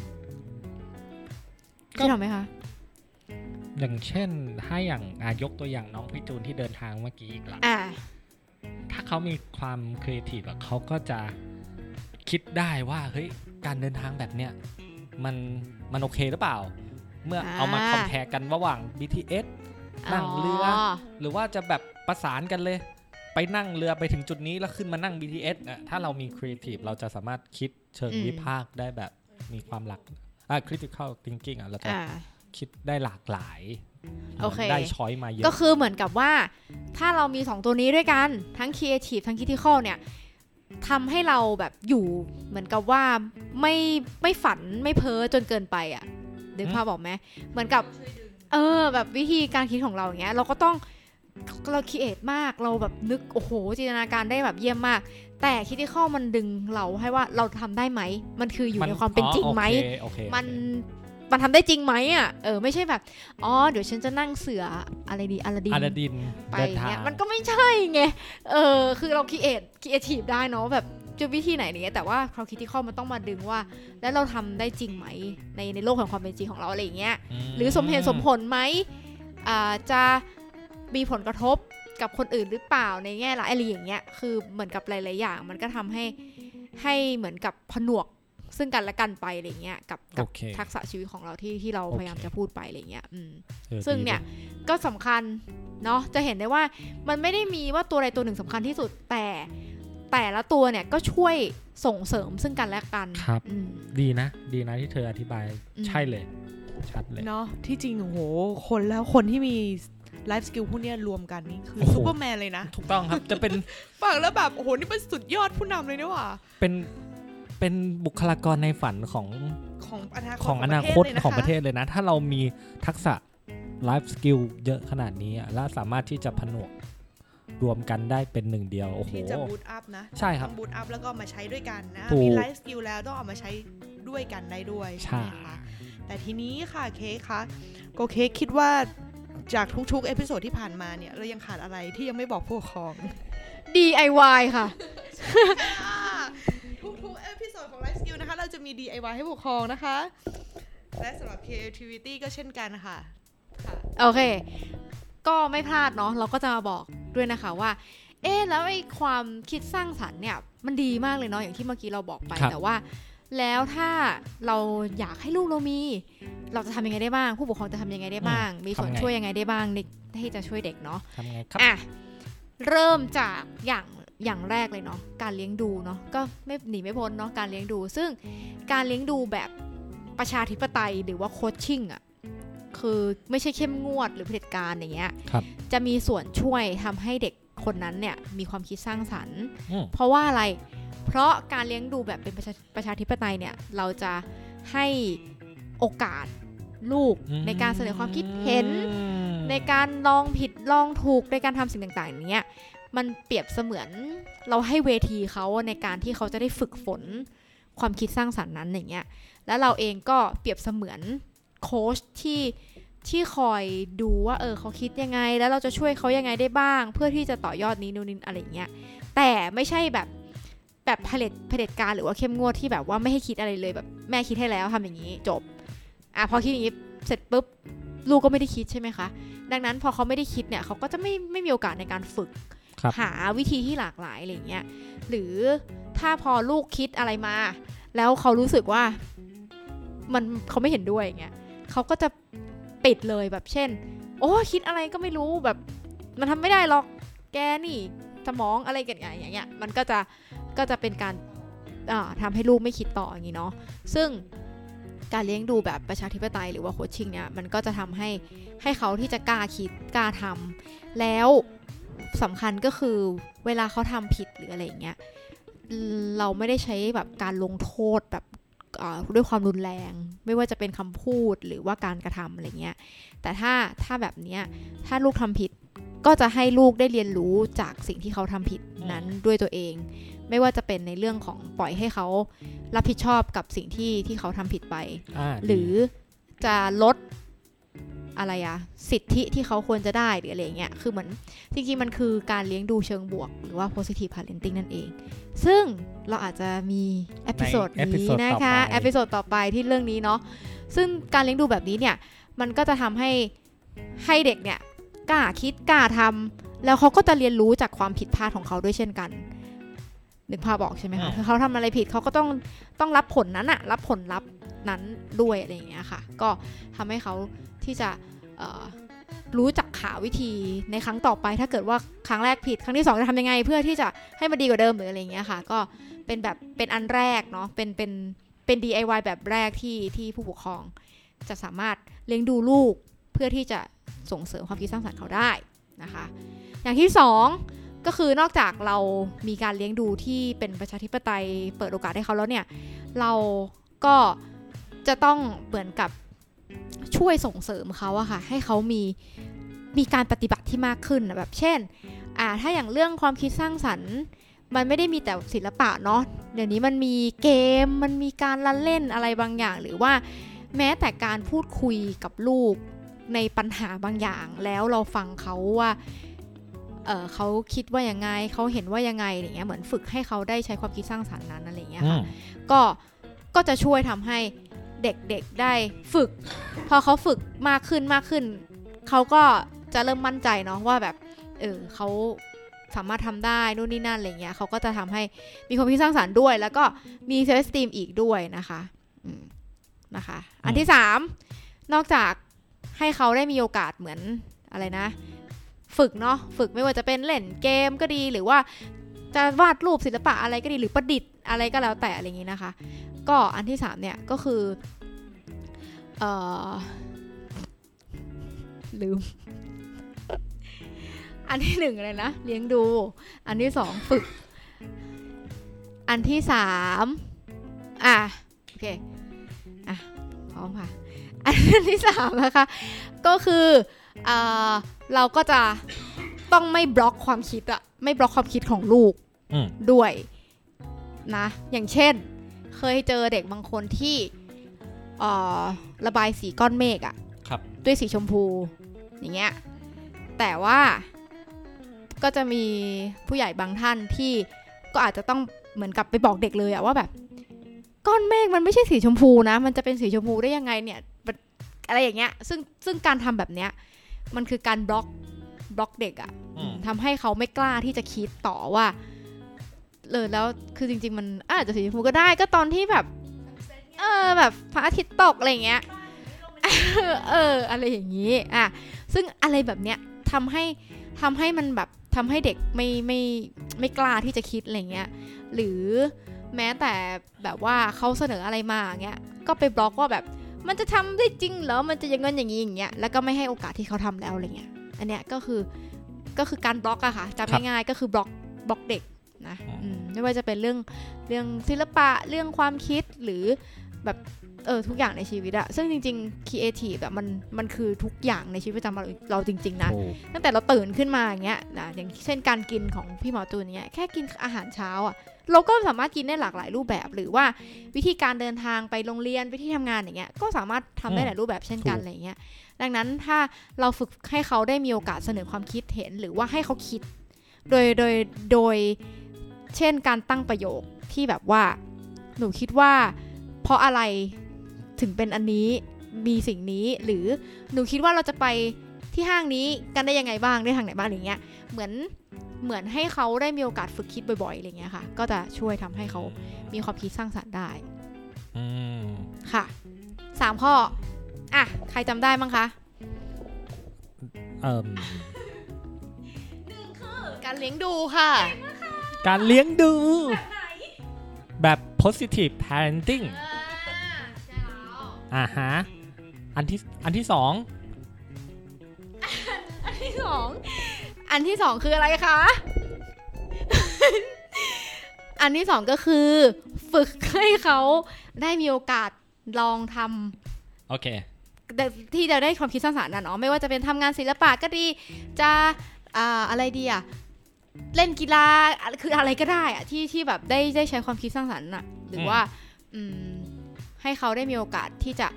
ก็
คิดทำไหมคะ
อย่างเช่นถ้าอย่างอายกตัวอย่างน้องพี่จูนที่เดินทางเมื่อกี้อีกละ
อ่า
ถ้าเขามีความครีเอทีฟอะเขาก็จะคิดได้ว่าเฮ้ยการเดินทางแบบเนี้ยมันมันโอเคหรือเปล่า เมื่อเอามา
อ่า
compare กันระหว่าง BTS นั่งเรือ หรือว่าจะแบบประสานกันเลย ไปนั่งเรือไปถึงจุดนี้แล้วขึ้นมานั่ง BTS อะถ้าเรามีครีเอทีฟเราจะสามารถคิดเชิง
อืม
วิพากษ์ได้แบบมีความหลักอ่า critical thinking อะเราจะ
อ่า
คิดได้หลากหลาย
โอเค
ได้ช้อยมาเยอะ
ก็คือเหมือนกับว่าถ้าเรามี 2 ตัวนี้ด้วยกันทั้ง Creative ทั้ง Critical เนี่ยทำให้เราแบบอยู่เหมือนกับว่าไม่ไม่ฝันไม่เพ้อจนเกินไปอะ่ะดึงภาพบอกไหมเหมือนกับ เออ แบบวิธีการคิดของเราอย่างเงี้ยเราก็ต้อง เราคิดเอทมากเราแบบนึกโอ้โหจินตนาการได้แบบเยี่ยมมาก แต่คิดที่ข้อมันดึงเราให้ว่าเราทำได้ไหม มันคืออยู่ในความเป็นจริงไหม
อ๋อโอเคโอเค
มันมันทำได้จริงไหมอะ เออไม่ใช่แบบ อ๋อ เดี๋ยวฉันจะนั่งเสืออะไรดีอลาดิน
อาราดิน
ไป
เดิน
อย่าง
ทาง
เงี้ยมันก็ไม่ใช่ไง เออ คือเราคิดเอทคิดเอทีฟได้เนาะแบบจะวิธีไหนเนี้ยแต่ว่าคราวคิดที่ข้อมันต้องมาดึงว่า แล้วเราทำได้จริงไหม ในในโลกของความเป็นจริงของเราอะไรอย่างเงี้ย หรือสมเหตุสมผลไหมอ่าจะ มีผลกระทบกับคนอื่นหรือเปล่าในแง่ละอะไรอย่างเงี้ยคือเหมือนกับหลาย ๆ อย่าง มันก็ทำให้ให้เหมือนกับผนวกซึ่งกันและกันไปอะไรเงี้ยกับกั
โอบเค
ทักษะชีวิตของเราที่ที่เรา
โอเค
พยายามจะพูดไปอะไรเงี้ยอืม
ออ
ซึ่ง
ดี
เนี่ยก็สำคัญเนาะจะเห็นได้ว่ามันไม่ได้มีว่าตัวใดตัวหนึ่งสำคัญที่สุดแต่แต่ละตัวเนี่ยก็ช่วยส่งเสริมซึ่งกันและกัน
ครับ
อืม
ดีนะ ดีนะที่เธออธิบาย
อืม
ใช่เลย ชัดเลย
เนาะที่จริงโอ้โหคนแล้วคนที่มี life skill พวกเนี้ยรวมกันนี่คือ
โอ้โห
ซูเปอร์แมนเลยนะ
ถูกต้องครับจะเป็น
ฟังแล้วแบบ โอ้โห นี่เป็นสุดยอดผู้นำเลยนี่หว่า
เป็นเป็นบุคลากรในฝันของ
ของอนาคต
ของอนาคต
เลยนะ
ของประเทศเลยนะ ถ้าเรามีทักษะ life skill เยอะขนาดนี้อะและสามารถที่จะผนวกรวมกันได้เป็นหนึ่งเดียวโอ้โห
ที่จะ boost up นะ
ใช่ครับ
ต้องบู up แล้วก็เอามาใช้ด้วยกันนะ
ถูก
มี life skill แล้วต้องเอามาใช้ด้วยกันได้ด้วย
ใช่
ใช่ไหมคะแต่ทีนี้ค่ะเค้กคะก็เค้กคิดว่า จากทุกๆ episode ที่ผ่านมาเนี่ย เรายังขาดอะไรที่ยังไม่บอกผู้ปกครอง
DIY ค่ะ
ทุกๆ episode ของ Life Skill นะคะ เราจะมี DIY ให้ผู้ปกครองนะคะ และสำหรับ Creativity ก็เช่นกันค่ะค่ะ
โอเค ก็ไม่พลาดเนาะ เราก็จะมาบอกด้วยนะคะว่า เอ๊ะแล้วไอ้ความคิดสร้างสรรค์เนี่ย มันดีมากเลยเนาะ อย่างที่เมื่อกี้เราบอกไป
ครับ
แต่ว่า แล้วถ้าเราอยากให้ลูกเรามี เราจะทำยังไงได้บ้าง ผู้ปกครองจะทำยังไงได้บ้าง มีส่วนช่วยยังไงได้บ้างในที่จะช่วยเด็กเนาะ
ทำไงครับ
อะเริ่มจากอย่างอย่างแรกเลยเนาะการเลี้ยงดูเนาะก็ไม่หนีไม่พ้นเนาะการเลี้ยงดู ซึ่งการเลี้ยงดูแบบประชาธิปไตยหรือว่าโคชชิ่งอะคือไม่ใช่เข้มงวดหรือเผด็จการอย่างเงี้ย
ครับ
จะมีส่วนช่วยทำให้เด็กคนนั้นเนี่ยมีความคิดสร้างสรรค์
อืม
เพราะว่าอะไร เพราะการเลี้ยงดูแบบเป็นประชาประชาธิปไตยเนี่ย เราจะให้โอกาสลูกในการเสนอความคิดเห็น ในการลองผิดลองถูกในการทำสิ่งต่างๆอย่างเนี้ยมันเปรียบเสมือนเราให้เวทีเขาในการที่เขาจะได้ฝึกฝนความคิดสร้างสรรค์นั้นอย่างเงี้ย แล้วเราเองก็เปรียบเสมือนโค้ชที่ที่คอยดูว่าเออเขาคิดยังไง แล้วเราจะช่วยเขายังไงได้บ้าง เพื่อที่จะต่อยอดนี้นู่นนี่อะไรอย่างเงี้ย แต่ไม่ใช่แบบ แบบเผด็จเผด็จการหรือว่าเข้มงวดที่แบบว่าไม่ให้คิดอะไรเลยแบบแม่คิดให้แล้วทำอย่างนี้จบอะพอคิดอย่างนี้เสร็จปุ๊บลูกก็ไม่ได้คิดใช่ไหมคะ ดังนั้นพอเขาไม่ได้คิดเนี่ยเขาก็จะไม่ไม่มีโอกาสในการฝึก
ครับ
หาวิธีที่หลากหลายอะไรอย่างเงี้ยหรือถ้าพอลูกคิดอะไรมา แล้วเขารู้สึกว่ามันเขาไม่เห็นด้วยอย่างเงี้ยเขาก็จะปิดเลยแบบเช่น โอ้คิดอะไรก็ไม่รู้แบบ มันทำไม่ได้หรอกแกนี่สมองอะไรกันอย่างเงี้ยมันก็จะก็ จะเป็นการอ่าทำให้ลูกไม่คิดต่ออย่างนี้เนาะซึ่งการเลี้ยงดูแบบประชาธิปไตยหรือว่าโคชชิ่งเนี่ยมันก็จะทำให้ให้เขาที่จะกล้าคิดกล้าทำแล้วสำคัญก็คือเวลาเขาทำผิดหรืออะไรเงี้ยเราไม่ได้ใช้แบบการลงโทษแบบด้วยความรุนแรง ไม่ว่าจะเป็นคำพูดหรือว่าการกระทำอะไรเงี้ยแต่ถ้าถ้าแบบเนี้ยถ้าลูกทำผิดก็จะให้ลูกได้เรียนรู้จากสิ่งที่เขาทำผิดนั้นด้วยตัวเอง ไม่ว่าจะเป็นในเรื่องของปล่อยให้เขารับผิดชอบกับสิ่งที่ที่เขาทำผิดไป
อ่า
หรือจะลดอะไรอะสิทธิที่เขาควรจะได้หรืออะไรเงี้ยคือเหมือนจริงๆมันคือการเลี้ยงดูเชิงบวก หรือว่า positive parenting นั่นเอง ซึ่งเราอาจจะมี episode
ใน
นี้
episode
นะคะ
ต่อไป
episode ต่อไปที่เรื่องนี้เนาะซึ่งการเลี้ยงดูแบบนี้เนี่ย มันก็จะทำให้ให้เด็กเนี่ยกล้าคิดกล้าทำแล้วเขาก็จะเรียนรู้จากความผิดพลาดของเขาด้วยเช่นกัน นึกภาพบอกใช่ไหมคะ
อ่า
ถ้าเขาทำอะไรผิดเขาก็ต้องต้องรับผลนั้นอะรับผลลัพธ์นั้นด้วยอะไรอย่างเงี้ยค่ะ ก็ทำให้เขาที่จะเอ่อรู้จักหาวิธีในครั้งต่อไป ถ้าเกิดว่าครั้งแรกผิด ครั้งที่สองจะทำยังไง เพื่อที่จะให้มันดีกว่าเดิมหรืออะไรอย่างเงี้ยค่ะ ก็เป็นแบบเป็นอันแรกเนาะเป็นเป็นเป็น DIY แบบแรกที่ที่ผู้ปกครอง จะสามารถเลี้ยงดูลูกเพื่อที่จะส่งเสริมความคิดสร้างสรรค์เขาได้นะคะ อย่างที่สอง ก็คือนอกจากเรามีการเลี้ยงดูที่เป็นประชาธิปไตยเปิดโอกาสให้เขาแล้วเนี่ย เราก็จะต้องเหมือนกับช่วยส่งเสริมเขาอะค่ะ ให้เขามีมีการปฏิบัติที่มากขึ้นนะแบบเช่นอ่าถ้าอย่างเรื่องความคิดสร้างสรรค์มันไม่ได้มีแต่ศิลปะเนาะเดี๋ยวนี้มันมีเกมมันมีการละเล่นอะไรบางอย่าง หรือว่าแม้แต่การพูดคุยกับลูกในปัญหาบางอย่าง แล้วเราฟังเขาว่า เออเขาคิดว่ายังไงเขาเห็นว่ายังไงอย่างเงี้ยเหมือนฝึกให้เขาได้ใช้ความคิดสร้างสรรค์นั้นอะไรอย่างเงี้ย
อื
ค่ะ
ม
ก็ก็จะช่วยทำให้เด็กๆได้ฝึก พอเขาฝึกมากขึ้นมากขึ้นเขาก็จะเริ่มมั่นใจเนาะว่าแบบเออเขาสามารถทำได้นู่นนี่นั่นอะไรเงี้ยเขาก็จะทำให้มีความคิดสร้างสรรค์ด้วย แล้วก็มีเซลล์สตีมอีกด้วยนะคะอืมนะคะ อันที่สามนอกจากให้เขาได้มีโอกาสเหมือนอะไรนะ ฝึกเนาะฝึกไม่ว่าจะเป็นเล่นเกมก็ดีหรือว่าจะวาดรูปศิลปะอะไรก็ดีหรือประดิษฐ์อะไรก็แล้วแต่อะไรอย่างนี้นะคะ ก็อันที่สามเนี่ยก็คือเออลืม อันที่หนึ่งอะไรนะเลี้ยงดู อันที่สองฝึก อันที่สามอะโอเคอะพร้อมค่ะ อันที่สามนะคะ ก็คือเอ่อ เราก็จะต้องไม่บล็อกความคิดอะไม่บล็อกความคิดของลูก
อืม
ด้วยนะ อย่างเช่น เคยเจอเด็กบางคนที่เอ่อระบายสีก้อนเมฆอะ
ครับ
ด้วยสีชมพูอย่างเงี้ยแต่ว่าก็จะมีผู้ใหญ่บางท่านที่ก็อาจจะต้องเหมือนกับไปบอกเด็กเลยอะว่าแบบ ก้อนเมฆมันไม่ใช่สีชมพูนะ มันจะเป็นสีชมพูได้ยังไงเนี่ยมันอะไรอย่างเงี้ยซึ่งซึ่งการทำแบบเนี้ย มันคือการบล็อกบล็อกเด็กอะ
อืม
ทำให้เขาไม่กล้าที่จะคิดต่อว่าเลยแล้วคือจริง ๆ มันอาจจะสีชมพูก็ได้ก็ตอนที่แบบ เออแบบพระอาทิตย์ตกอะไรอย่างเงี้ยเอออะไรอย่างนี้อะซึ่งอะไรแบบเนี้ยทำให้ทำให้มันแบบทำให้เด็กไม่ไม่ไม่กล้าที่จะคิดอะไรเงี้ยหรือแม้แต่แบบว่าเขาเสนออะไรมาอย่างเงี้ยก็ไปบล็อกว่าแบบ มันจะทำได้จริงเหรอ มันจะอย่างงั้นอย่างนี้อย่างเงี้ย แล้วก็ไม่ให้โอกาสที่เขาทำแล้วอะไรเงี้ย อันเนี้ยก็คือก็คือการบล็อกอะค่ะจำง่ายๆก็คือบล็อกบล็อกเด็กนะอืมไม่ว่าจะเป็นเรื่องเรื่องศิลปะเรื่องความคิดหรือแบบเออทุกอย่างในชีวิตอะซึ่งจริงๆ creative แบบมันมันคือทุกอย่างในชีวิตประจำวันเราจริง ๆนะ
ถูก
ตั้งแต่เราตื่นขึ้นมาอย่างเงี้ยนะอย่างเช่นการกินของพี่หมอตูนเนี้ยแค่กินอาหารเช้าอะ เราก็สามารถกินได้หลากหลายรูปแบบ หรือว่าวิธีการเดินทางไปโรงเรียนไปที่ทำงานอย่างเงี้ยก็สามารถทำได้หลายรูปแบบเช่นกันอะไรเงี้ยดังนั้นถ้าเราฝึกให้เขาได้มีโอกาสเสนอความคิดเห็นหรือว่าให้เขาคิด โดยโดยโดยเช่นการตั้งประโยคที่แบบว่า หนูคิดว่า เพราะอะไรถึงเป็นอันนี้มีสิ่งนี้หรือหนูคิดว่าเราจะไปที่ห้างนี้กันได้ยังไงบ้างได้ทางไหนบ้างอะไรเงี้ยเหมือน เหมือนให้เขาได้มีโอกาสฝึกคิดบ่อยๆอะไรเงี้ยค่ะ ก็จะช่วยทำให้เขามีความคิดสร้างสรรค์ได้
อืม
ค่ะสามข้อ อะ ใครจำได้บ้างคะ
เอ่ม
การเลี้ยงดูค่ะ
การเลี้ยงดู แบบ positive parenting อ่าฮะ อันที่ อันที่สอง
อันที่สองอั นที่สองคืออะไรคะ อันที่สองก็คือ ฝึกให้เขาได้มีโอกาสลองทำ
โอเค
แต่ที่จะได้ความคิดสร้างสรรค์นะเนาะไม่ว่าจะเป็นทำงานศิลปะก็ดี จะอ่าอะไรดีอะเล่นกีฬาอะคืออะไรก็ได้อะที่ที่แบบได้ได้ใช้ความคิดสร้างสรรค์อะหรือ
ม
ว่าอืมให้เขาได้มีโอกาสที่จะ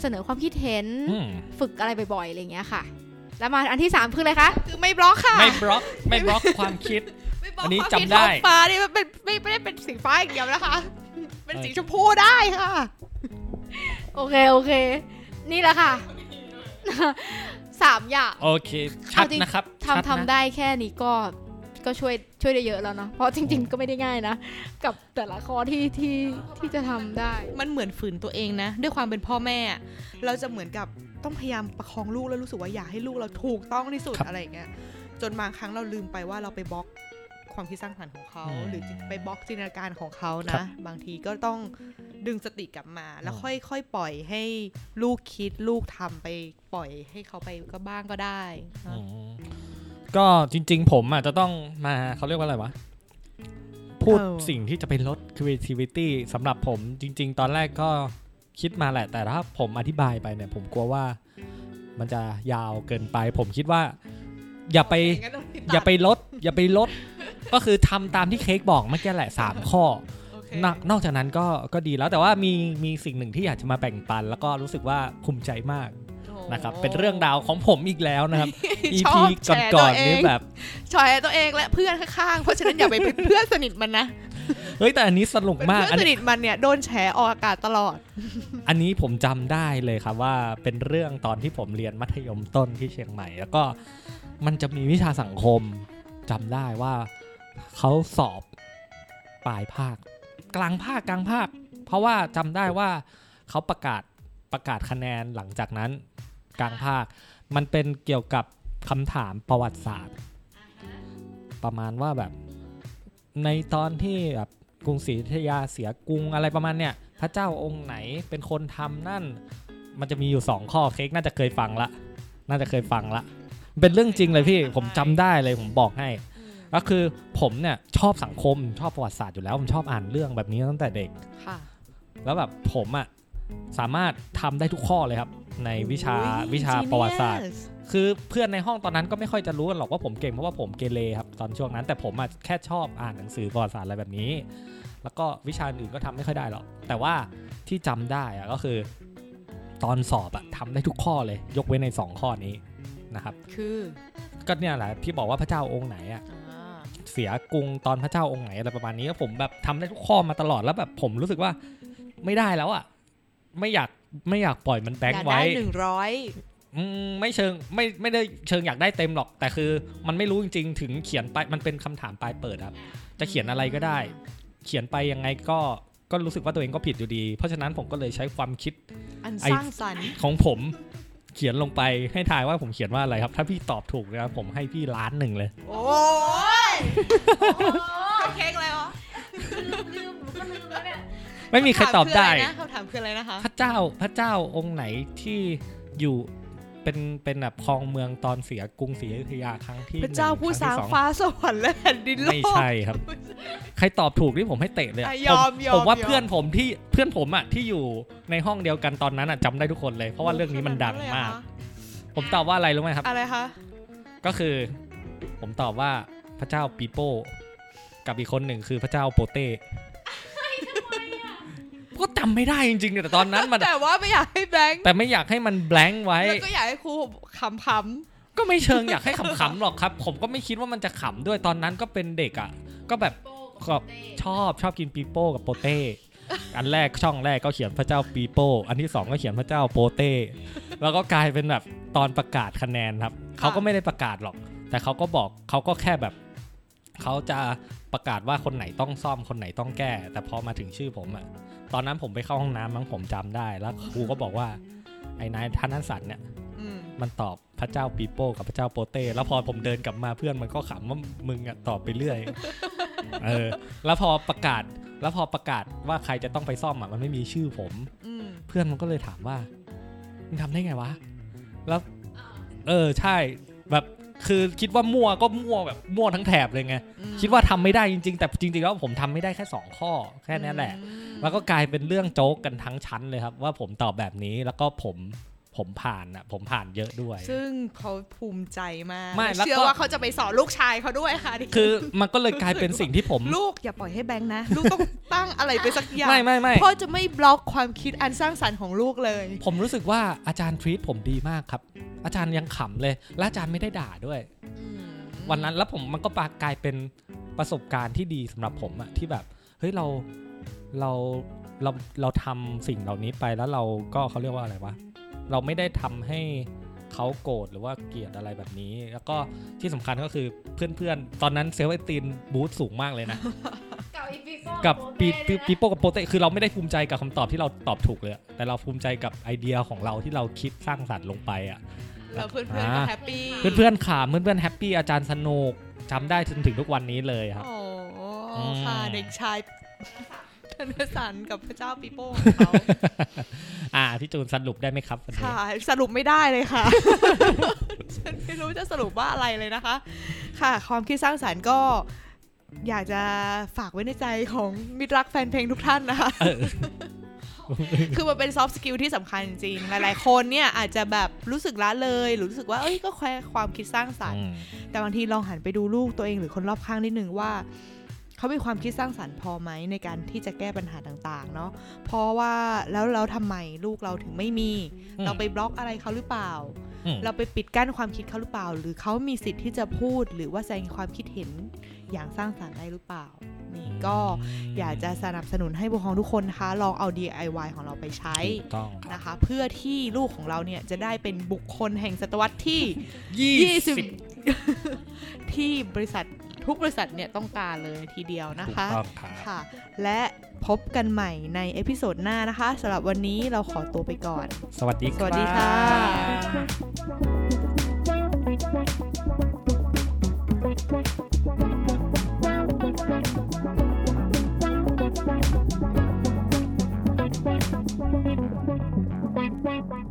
เสนอความคิดเห็น
อืม
ฝึกอะไรบ่อยๆอะไรอย่างเงี้ยค่ะ แล้วมาอันที่สามคืออะไรคะ
คือไม่บล็อกค่ะ
ไม่บล็อก ไม่บล็อกความคิด
ไม่บล็อก
อันนี้
ความ
จำ
คิ
ได้
ท้องฟ้านี่มันเป็นไม่ไม่ได้เป็นสีฟ้าอย่างเดียวนะคะ เป็น
เออ
สีชมพูได้ค่ะ
โอเคโอเค นี่แหละค่ะสามอย่าง
โอเค ชัด
เอาจริง
นะครับชัด
ทำ
นะ
ทำได้แค่นี้ก็ก็ช่วยช่วยได้เยอะแล้วเนาะเพราะจริง ๆ ก็ไม่ได้ง่ายนะ กับแต่ละข้อที่ที่ที่จะทำได้
มันเหมือนฝืนตัวเองนะ ด้วยความเป็นพ่อแม่ เราจะเหมือนกับ ต้องพยายามประคองลูกแล้วรู้สึกว่าอยากให้ลูกเราถูกต้องที่สุด
ครับ
อะไรอย่างเงี้ยจนบางครั้งเราลืมไปว่าเราไปบล็อกความคิดสร้างสรรค์ของเขา
อืม
หรือไปบล็อกจินตนาการของเขา
ครั
นะ
บ
บางทีก็ต้องดึงสติกลับมา แล้ว
อืม
ค่อยๆปล่อยให้ลูกคิดลูกทำไปปล่อยให้เขาไปก็บ้างก็ได้นะ
อืมก็จริง ๆ ผมอะจะต้องมาเขาเรียกว่าอะไรวะ พูด
เออ
สิ่งที่จะไปลด creativity สำหรับผมจริง ๆ ตอนแรกก็ คิดมาแหละ แต่ถ้าผมอธิบายไปเนี่ย ผมกลัวว่ามันจะยาวเกินไป ผมคิดว่า อย่าไป
งั้นต้องติด
อย่าไปลด อย่าไปลด ก็คือทำตามที่เค้กบอกเมื่อกี้แหละสามข้อ
โอเค
นอกนอกจากนั้นก็ก็ดีแล้วแต่ว่ามีมีสิ่งหนึ่งที่อยากจะมาแบ่งปัน แล้วก็รู้สึกว่าภูมิใจมากนะครับ เป็นเรื่องราวของผมอีกแล้วนะครับ
ช
EP
อบแชร์
ก่อน
ตัว
ๆ
เอง
นี่แบบ
ชอยตัวเองและเพื่อนข้างๆ เพราะฉะนั้นอย่าไปเป็นเพื่อนสนิทมันนะ
เฮ้ยแต่อันนี้สนุก
เป็น
มาก
เพื่อน
อัน
ส
นี้
นิทมันเนี่ยโดนแฉออกอากาศตลอด
อันนี้ผมจำได้เลยครับว่าเป็นเรื่องตอนที่ผมเรียนมัธยมต้นที่เชียงใหม่ แล้วก็มันจะมีวิชาสังคมจำได้ว่าเขาสอบปลายภาค กลางภาคกลางภาค เพราะว่าจำได้ว่าเขาประกาศประกาศคะแนนหลังจากนั้น กลางภาค มันเป็นเกี่ยวกับคำถามประวัติศาสตร์ ประมาณว่าแบบ ในตอนที่แบบกรุงศรีอยุธยาเสียกรุงอะไรประมาณเนี้ยพระเจ้าองค์ไหนเป็นคนทำนั่น มันจะมีอยู่สองข้อเค้กน่าจะเคยฟังละ น่าจะเคยฟังละ เป็นเรื่องจริงเลยพี่ผมจำได้เลยผมบอกให้ ก็คือผมเนี่ยชอบสังคมชอบประวัติศาสตร์อยู่แล้ว ผมชอบอ่านเรื่องแบบนี้ตั้งแต่เด็ก
ค่ะ
แล้วแบบผมอะ สามารถทำได้ทุกข้อเลยครับ ในวิชา
โอ้ย
วิชา
genius
ประวัติศาสตร์ คือเพื่อนในห้องตอนนั้นก็ไม่ค่อยจะรู้กันหรอกว่าผมเก่งเพราะว่าผมเกเรครับตอนช่วงนั้น แต่ผมอะแค่ชอบอ่านหนังสือประวัติศาสตร์อะไรแบบนี้ แล้วก็วิชาอื่นก็ทำไม่ค่อยได้หรอกแต่ว่าที่จำได้อะก็คือ ตอนสอบอะทำได้ทุกข้อเลย ยกเว้นในสองข้อนี้นะครับ
คือ
ก็เนี่ยแหละที่บอกว่าพระเจ้าองค์ไหนอะ
อ่า
เสียกรุงตอนพระเจ้าองค์ไหนอะไรประมาณนี้แล้วผมแบบทำได้ทุกข้อมาตลอดแล้วแบบผมรู้สึกว่าไม่ได้แล้วอะ ไม่อยากไม่อยากปล่อยมันแบง
อยา
ค์
ก
ไว้
ได้หนึ่งร้อย
อืมไม่เชิงไม่ไม่ได้เชิงอยากได้เต็มหรอก แต่คือมันไม่รู้จริงๆ ถึงเขียนไปมันเป็นคำถามปลายเปิดครับ จะเขียนอะไรก็ได้ เขียนไปยังไงก็ก็รู้สึกว่าตัวเองก็ผิดอยู่ดี เพราะฉะนั้นผมก็เลยใช้ความคิด
อัน
ไอ้
สร้างสรรค์
ของผมเขียนลงไปให้ทายว่าผมเขียนว่าอะไรครับ ถ้าพี่ตอบถูกนะครับผมให้พี่ล้านหนึ่งเลย
โอ้ยเค้กอะไรวะ
ลืมหนูก็ลืมแล้วเนี่ย
ไม่มีใครตอบได้
คำถามคืออะไรนะคะ
พระเจ้าพระเจ้าองค์ไหนที่อยู่เป็นเป็นแบบครองเมืองตอนเสียกรุงศรีอยุธยาครั้งที่
พระเจ้า
หนึ่
ผู้
ค
สร้าง
ที่อ
ฟ้าสวรรค์และแผ่นดินโลก
ไม่ใช่ครับ ใครตอบถูกนี่ผมให้เตะเลยอะ
อะ
ผม
ยอมยอม
ผมว่าย
อม
เพื่อนผมที่เพื่อนผมอะที่อยู่ในห้องเดียวกันตอนนั้นอะจำได้ทุกคนเลย เพราะว่าเรื่องนี้มันดังมาก ผมตอบว่าอะไรรู้ไหมครับ
อะไรคะ
ก็คือ ผมตอบว่าพระเจ้าปีโป้กับอีกคนหนึ่งคือพระเจ้าโปเต้ ก็จำไม่ได้จริงๆเนี่ยแต่ตอนนั้นมัน
แต่ว่าไม่อยากให้แบงค์
แต่ไม่อยากให้มันแบงค์ไว้
แล้วก็อยากให้ครูขำ
ก็ไม่เชิงอยากให้ขำๆหรอกครับ ผมก็ไม่คิดว่ามันจะขำด้วยตอนนั้นก็เป็นเด็กอะ ก็แบบก็ชอบชอบกินปีโป้กับโปเต้อันแรกช่องแรกก็เขียนพระเจ้าปีโป้ อันที่สองก็เขียนพระเจ้าโปเต้ แล้วก็กลายเป็นแบบตอนประกาศคะแนนครับ เขาก็ไม่ได้ประกาศหรอก แต่เขาก็บอกเขาก็แค่แบบ เขาจะประกาศว่าคนไหนต้องซ่อมคนไหนต้องแก้ แต่พอมาถึงชื่อผมอะ ตอนนั้นผมไปเข้าห้องน้ำมั้งผมจำได้ แล้วครูก็บอกว่าไอ้นายท่านนันสันเนี่ย
ๆอืม
มันตอบพระเจ้าปีโป้กับพระเจ้าโปเต้แล้วพอผมเดินกลับมาเพื่อนมันก็ขำว่ามึงอะตอบไปเรื่อยเออแล้วพอประกาศแล้วพอประกาศว่าใครจะต้องไปซ่อมอะมันไม่มีชื่อผม
อืม
เพื่อนมันก็เลยถามว่ามึงทำได้ไงวะ แล้ว เออใช่แบบ คือคิดว่ามั่วก็มั่วแบบมั่วทั้งแถบเลยไง
อืม
คิดว่าทำไม่ได้จริง ๆ แต่จริงๆแล้วผมทำไม่ได้แค่สองข้อแค่นั้นแหละ
อืม
แล้วก็กลายเป็นเรื่องโจ๊กกันทั้งชั้นเลยครับ ว่าผมตอบแบบนี้แล้วก็ผมผมผ่านอะผมผ่านเยอะด้วย
ซึ่งเขาภูมิใจมาก
ไม่แล้วก็
เชื่อว่าเขาจะไปสอนลูกชายเขาด้วยค่ะดิ
คือมันก็เลยกลายเป็นสิ่งที่ผม
ลูกอย่าปล่อยให้แบงค์นะลูกต้องตั้งอะไรไปสักอย่าง
ไม่ไม่ไม่
พ่อจะไม่บล็อกความคิดอันสร้างสรรค์ของลูกเลย
ผมรู้สึกว่าอาจารย์ทรีตผมดีมากครับ อาจารย์ยังขำเลย และอาจารย์ไม่ได้ด่าด้วย วันนั้นแล้วผมมันก็ปากลายเป็นประสบการณ์ที่ดีสำหรับผมอะที่แบบเฮ้ยเราเราเราเราทำสิ่งเหล่านี้ไปแล้วเราก็เขาเรียกว่าอะไรวะเราไม่ได้ทำให้เขาโกรธหรือว่าเกลียดอะไรแบบนี้ แล้วก็ที่สำคัญก็คือเพื่อนๆ ตอนนั้น self-esteem boost สูงมากเลยนะ
กับอีปีโป้
กับปี
โป
ปี
เต้
ปีโป้กับโปเต้คือเราไม่ได้ภูมิใจกับคำตอบที่เราตอบถูกเลยอะแต่เราภูมิใจกับไอเดียของเราที่เราคิดสร้างสรรค์ลงไปอะ
แล้วเพื่อนๆก็ happy
เพื่อนๆขำเพื่อนๆ happy อาจารย์สนุกจำได้จนถึงทุกวันนี้เลยครับ
โอ้
อืม
ค่ะเด็กชายธนสันกับพระเจ้าปีโป้ของเขา
อ่าพี่จูนสรุปได้ไหมครับวันนี้
ค่ะ สรุปไม่ได้เลยค่ะ ฉันไม่รู้จะสรุปว่าอะไรเลยนะคะ ค่ะ ความคิดสร้างสรรค์ก็อยากจะฝากไว้ในใจของมิตรรักแฟนเพลงทุกท่านนะคะ
เออ
คือมันเป็น soft skill ที่สำคัญจริงๆหลาย ๆ คนเนี่ยอาจจะแบบรู้สึกละเลย หรือรู้สึกว่าเอ้ยก็แค่ความคิดสร้างสรรค์
อืม
แต่บางทีลองหันไปดูลูกตัวเองหรือคนรอบข้างนิดนึงว่าเขามีความคิดสร้างสรรค์พอไหมในการที่จะแก้ปัญหาต่าง ๆ เนาะ เพราะว่าแล้วเราทำไมลูกเราถึงไม่มี
อืม
เราไปบล็อกอะไรเขาหรือเปล่า
อืม
เราไปปิดกั้นความคิดเขาหรือเปล่า หรือเขามีสิทธิ์ที่จะพูดหรือว่าแสดงความคิดเห็น อย่างสร้างสรรค์ได้หรือเปล่า นี่ก็อยากจะสนับสนุนให้ผู้ปกครองทุกคนนะคะลองเอา DIY ของเราไปใช้
ถูกต้องครับ
นะคะ เพื่อที่ลูกของเราเนี่ยจะได้เป็นบุคคลแห่งศตวรรษที่
ยี่สิบ
20 ที่บริษัททุกบริษัทเนี่ยต้องการเลยทีเดียวนะ
ถูก
คะ
ต้องครับ
ค่ะ และพบกันใหม่ในเอพิโซดหน้านะคะสำหรับวันนี้เราขอตัวไปก่อน
สวัสดี
สวัสดีค่ะ
bye
bye